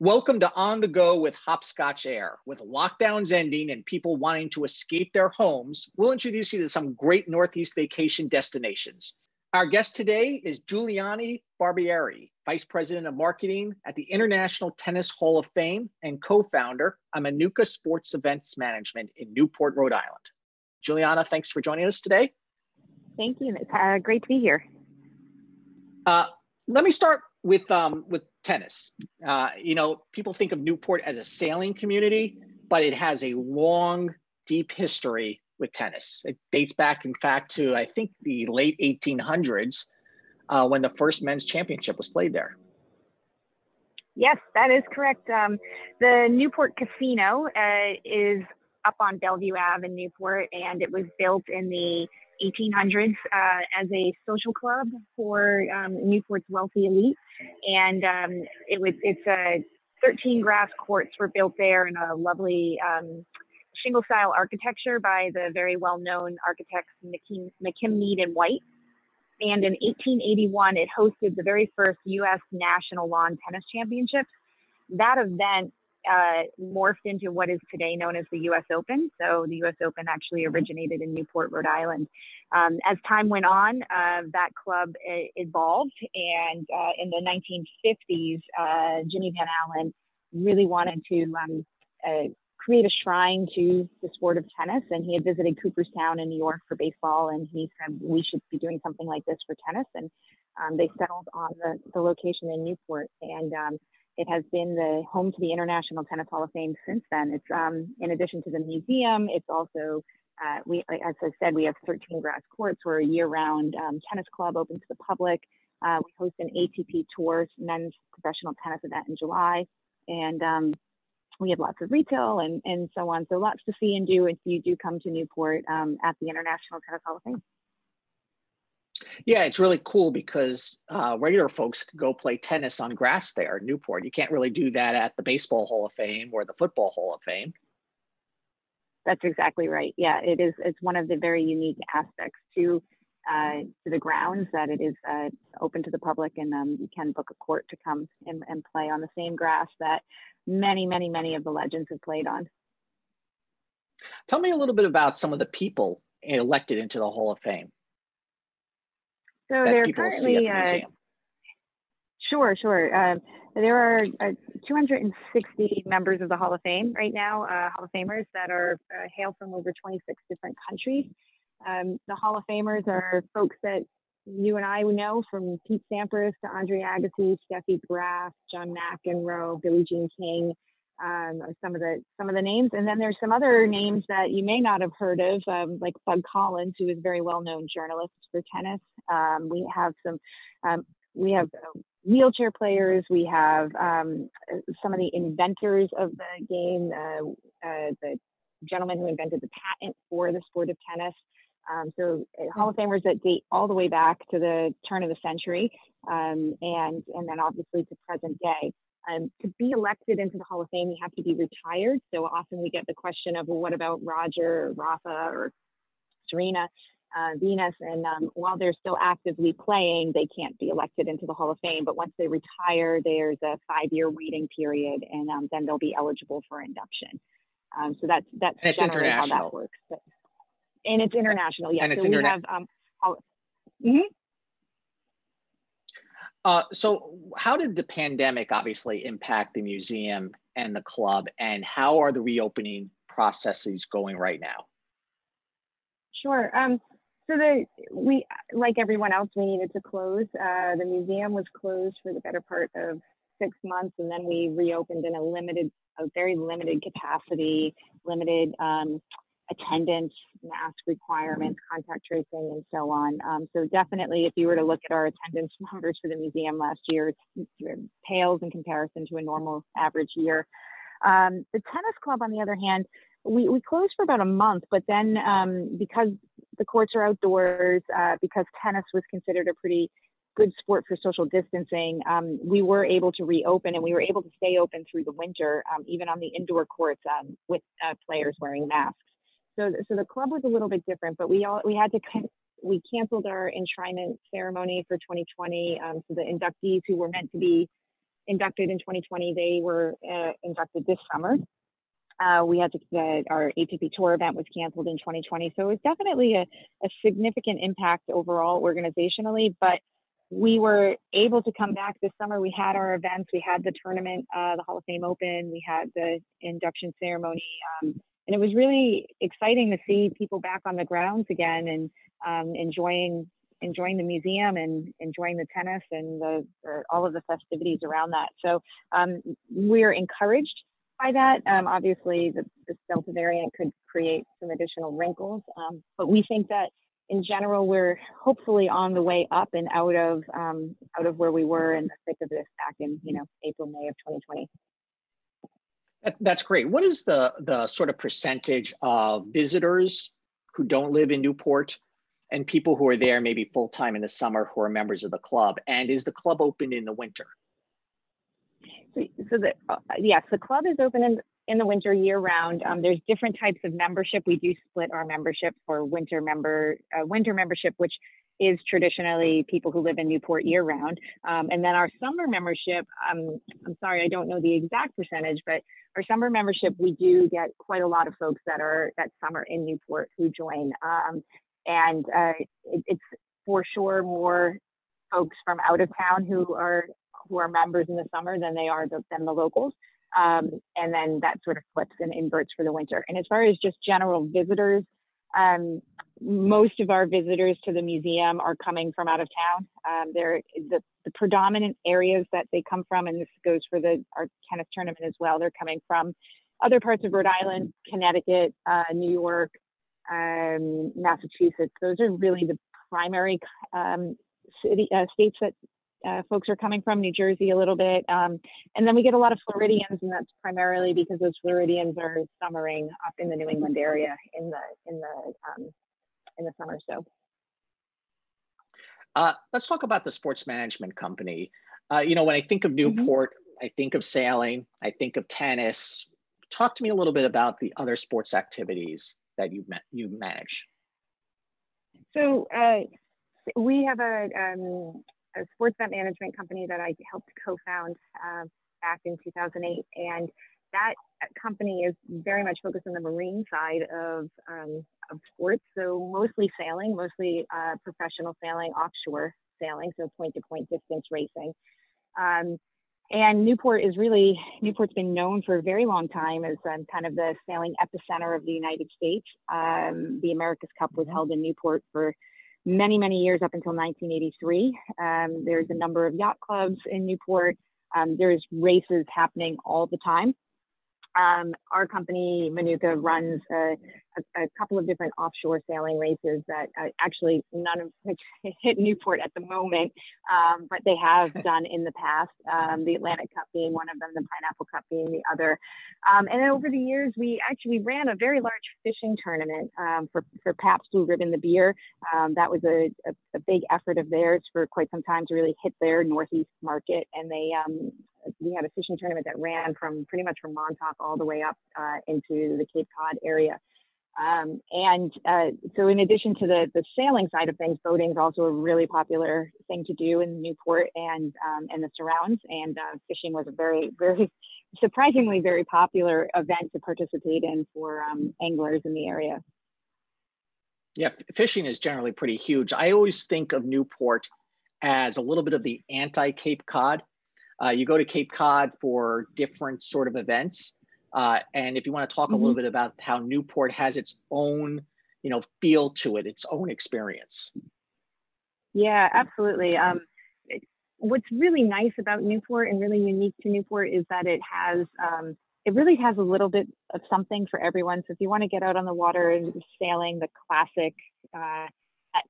Welcome to On the Go with Hopscotch Air. With lockdowns ending and people wanting to escape their homes, we'll introduce you to some great Northeast vacation destinations. Our guest today is Julianna Barbieri, Vice President of Marketing at the International Tennis Hall of Fame and co-founder of Manuka Sports Events Management in Newport, Rhode Island. Julianna, thanks for joining us today. Thank you. It's uh, great to be here. Uh, let me start with um, with tennis. Uh, you know, people think of Newport as a sailing community, but it has a long, deep history with tennis. It dates back, in fact, to I think the late 1800s uh, when the first men's championship was played there. Yes, that is correct. Um, the Newport Casino uh, is up on Bellevue Ave in Newport, and it was built in the 1800s uh, as a social club for um, Newport's wealthy elite, and um, it was it's a 13 grass courts were built there in a lovely um, shingle style architecture by the very well known architects McKim, McKim Mead and White. And in 1881, it hosted the very first U.S. National Lawn Tennis Championships. That event uh, morphed into what is today known as the U.S. Open. So the U.S. Open actually originated in Newport, Rhode Island. Um, as time went on, uh, that club evolved, and uh, in the 1950s, uh, Jimmy Van Alen really wanted to um, uh, create a shrine to the sport of tennis. And he had visited Cooperstown in New York for baseball, and he said we should be doing something like this for tennis. And um, they settled on the, the location in Newport, and um, it has been the home to the International Tennis Hall of Fame since then. It's um, in addition to the museum, it's also uh, we, as I said, we have 13 grass courts. We're a year-round um, tennis club open to the public. Uh, we host an ATP Tour men's professional tennis event in July, and um, we have lots of retail and, and so on. So lots to see and do if you do come to Newport um, at the International Tennis Hall of Fame. Yeah, it's really cool because uh, regular folks can go play tennis on grass there in Newport. You can't really do that at the Baseball Hall of Fame or the Football Hall of Fame. That's exactly right. Yeah, it is. It's one of the very unique aspects to uh, to the grounds that it is uh, open to the public, and um, you can book a court to come and, and play on the same grass that many, many, many of the legends have played on. Tell me a little bit about some of the people elected into the Hall of Fame. So they're currently, the uh, sure, sure. Um, there are uh, 260 members of the Hall of Fame right now, uh, Hall of Famers that are uh, hail from over 26 different countries. Um, the Hall of Famers are folks that you and I know from Pete Sampras to Andre Agassi, Steffi Graf, John McEnroe, Billie Jean King, um, some of the some of the names, and then there's some other names that you may not have heard of, um, like Bud Collins, who is a very well known journalist for tennis. Um, we have some, um, we have uh, wheelchair players. We have um, some of the inventors of the game, uh, uh, the gentleman who invented the patent for the sport of tennis. Um, so uh, Hall of Famers that date all the way back to the turn of the century, and and then obviously to present day. Um, to be elected into the Hall of Fame, you have to be retired. So often we get the question of, well, what about Roger or Rafa or Serena uh, Venus? And um, while they're still actively playing, they can't be elected into the Hall of Fame. But once they retire, there's a five-year waiting period, and um, then they'll be eligible for induction. Um, so that's that's and it's generally how that works. But, and it's international, yes. And it's so interna- we have. Um, mm-hmm. Uh, so, how did the pandemic obviously impact the museum and the club, and how are the reopening processes going right now? Sure. Um, so the we like everyone else, we needed to close. Uh, the museum was closed for the better part of six months, and then we reopened in a limited, a very limited capacity, limited um, attendance, mask requirements, contact tracing, and so on. Um, so definitely, if you were to look at our attendance numbers for the museum last year, it pales in comparison to a normal average year. Um, the tennis club, on the other hand, we, we closed for about a month, but then um, because the courts are outdoors, uh, because tennis was considered a pretty good sport for social distancing, um, we were able to reopen and we were able to stay open through the winter, um, even on the indoor courts um, with uh, players wearing masks. So, so the club was a little bit different, but we all we had to we canceled our enshrinement ceremony for 2020. Um, so the inductees who were meant to be inducted in 2020, they were uh, inducted this summer. Uh, we had to, uh, our ATP tour event was canceled in 2020. So it was definitely a, a significant impact overall organizationally, but we were able to come back this summer. We had our events, we had the tournament, uh, the Hall of Fame Open, we had the induction ceremony. Um, and it was really exciting to see people back on the grounds again and um, enjoying enjoying the museum and enjoying the tennis and the, all of the festivities around that. So um, we're encouraged by that. Um, obviously, the, the, Delta variant could create some additional wrinkles, um, but we think that in general we're hopefully on the way up and out of um, out of where we were in the thick of this back in you know April May of 2020. That, that's great. What is the the sort of percentage of visitors who don't live in Newport and people who are there maybe full time in the summer who are members of the club? And is the club open in the winter? So, the, uh, yes, the club is open in, in the winter year round. Um, there's different types of membership. We do split our membership for winter member uh, winter membership, which is traditionally people who live in Newport year round. Um, and then our summer membership, um, I'm sorry, I don't know the exact percentage, but our summer membership, we do get quite a lot of folks that are that summer in Newport who join. Um, and uh, it, it's for sure more folks from out of town who are who are members in the summer than they are the, than the locals. Um, and then that sort of flips and inverts for the winter. And as far as just general visitors, um, most of our visitors to the museum are coming from out of town. Um, they're the, the, predominant areas that they come from, and this goes for the our tennis tournament as well. They're coming from other parts of Rhode Island, Connecticut, uh, New York, um, Massachusetts. Those are really the primary um, city uh, states that uh, folks are coming from. New Jersey a little bit, um, and then we get a lot of Floridians, and that's primarily because those Floridians are summering up in the New England area in the in the um, in the summer. So. Uh, let's talk about the sports management company. Uh, you know, when I think of mm-hmm. Newport, mm-hmm. I think of sailing, I think of tennis. Talk to me a little bit about the other sports activities that you you manage? So uh, we have a, um, a sports event management company that I helped co-found uh, back in 2008, and that company is very much focused on the marine side of um, of sports. So mostly sailing, mostly uh, professional sailing, offshore sailing, so point-to-point distance racing. Um, and Newport is really, Newport's been known for a very long time as um, kind of the sailing epicenter of the United States. Um, the America's Cup was mm-hmm. held in Newport for many, many years up until 1983. Um, there's a number of yacht clubs in Newport. Um, there's races happening all the time. Um, our company, Manuka, runs a, a, a, couple of different offshore sailing races that uh, actually none of which hit Newport at the moment, um, but they have done in the past. Um, the Atlantic Cup being one of them, the Pineapple Cup being the other. Um, and then over the years, we actually ran a very large fishing tournament um, for, for Pabst Blue Ribbon, the beer. Um, that was a, a, big effort of theirs for quite some time to really hit their Northeast market. And they we had a fishing tournament that ran from pretty much from Montauk all the way up uh, into the Cape Cod area. Um, and uh, so, in addition to the, the sailing side of things, boating is also a really popular thing to do in Newport and um, and the surrounds. And uh, fishing was a very, very surprisingly very popular event to participate in for um, anglers in the area. Yeah, fishing is generally pretty huge. I always think of Newport as a little bit of the anti Cape Cod uh, you go to Cape Cod for different sort of events. Uh, and if you want to talk mm-hmm. a little mm-hmm. bit about how Newport has its own, you know, feel to it, its own experience. Yeah, absolutely. Um, what's really nice about Newport and really unique to Newport is that it has, um, it really has a little bit of something for everyone. So if you want to get out on the water and sailing, the classic, uh,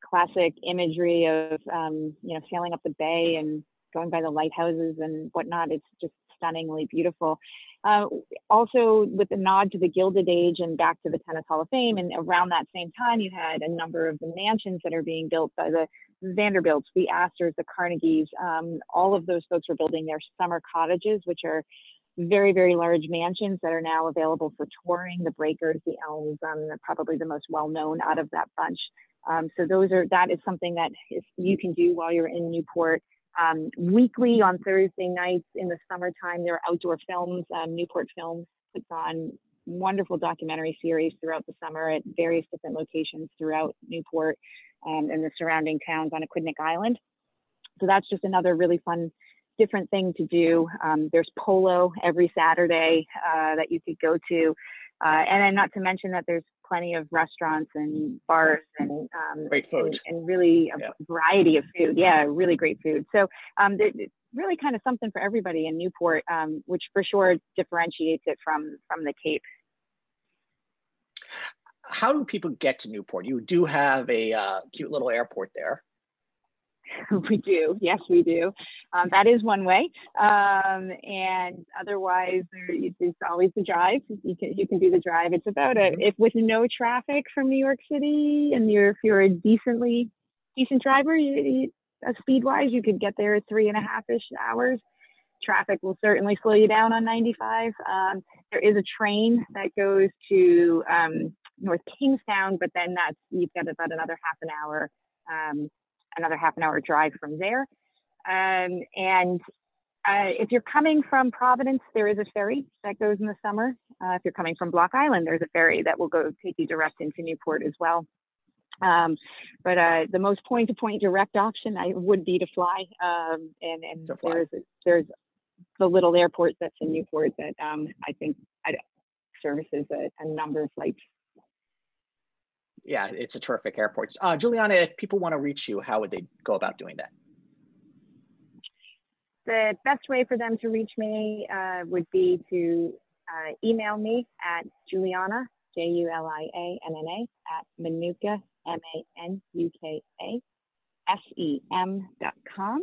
classic imagery of, um, you know, sailing up the bay and going by the lighthouses and whatnot. It's just stunningly beautiful. Uh, also, with a nod to the Gilded Age and back to the Tennis Hall of Fame, and around that same time, you had a number of the mansions that are being built by the Vanderbilts, the Astors, the Carnegies. Um, all of those folks were building their summer cottages, which are very, very large mansions that are now available for touring. The Breakers, the Elms, um, probably the most well known out of that bunch. Um, so those are that is something that you can do while you're in Newport Um, weekly on Thursday nights in the summertime, there are outdoor films. Um, Newport Films puts on wonderful documentary series throughout the summer at various different locations throughout Newport um, and the surrounding towns on Aquidneck Island. So that's just another really fun, different thing to do. Um, there's polo every Saturday uh, that you could go to. Uh, and then not to mention that there's plenty of restaurants and bars and um, great food and, and really a yeah. variety of food. Yeah, really great food. So um, it's really kind of something for everybody in Newport, um, which for sure differentiates it from from the Cape. How do people get to Newport? You do have a uh, cute little airport there. we do. Yes, we do. Um, that is one way. Um, and otherwise, it's always the drive. You can, you can do the drive. It's about a, mm-hmm. if with no traffic from New York City and you're, if you're a decently decent driver, you, you, uh, speed wise, you could get there at three and a half ish hours. Traffic will certainly slow you down on 95. Um, there is a train that goes to um, North Kingstown, but then that's, you've got about another half an hour um, another half an hour drive from there. Um, and uh, if you're coming from Providence, there is a ferry that goes in the summer. Uh, if you're coming from Block Island, there's a ferry that will go take you direct into Newport as well. Um, but uh, the most point-to-point direct option I would be to fly. Um, and and fly. there's there's the little airport that's in Newport that um, I think I, services a, a number of flights yeah, it's a terrific airport. Uh, Julianna, if people want to reach you, how would they go about doing that? The best way for them to reach me uh, would be to uh, email me at Julianna, J U L I A N N A, at Manuka, M A N U K A, S E M dot com.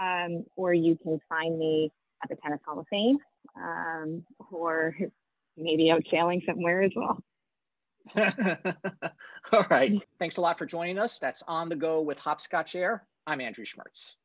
Um, or you can find me at the Tennis Hall of Fame um, or maybe out sailing somewhere as well. All right. Thanks a lot for joining us. That's On the Go with Hopscotch Air. I'm Andrew Schmertz.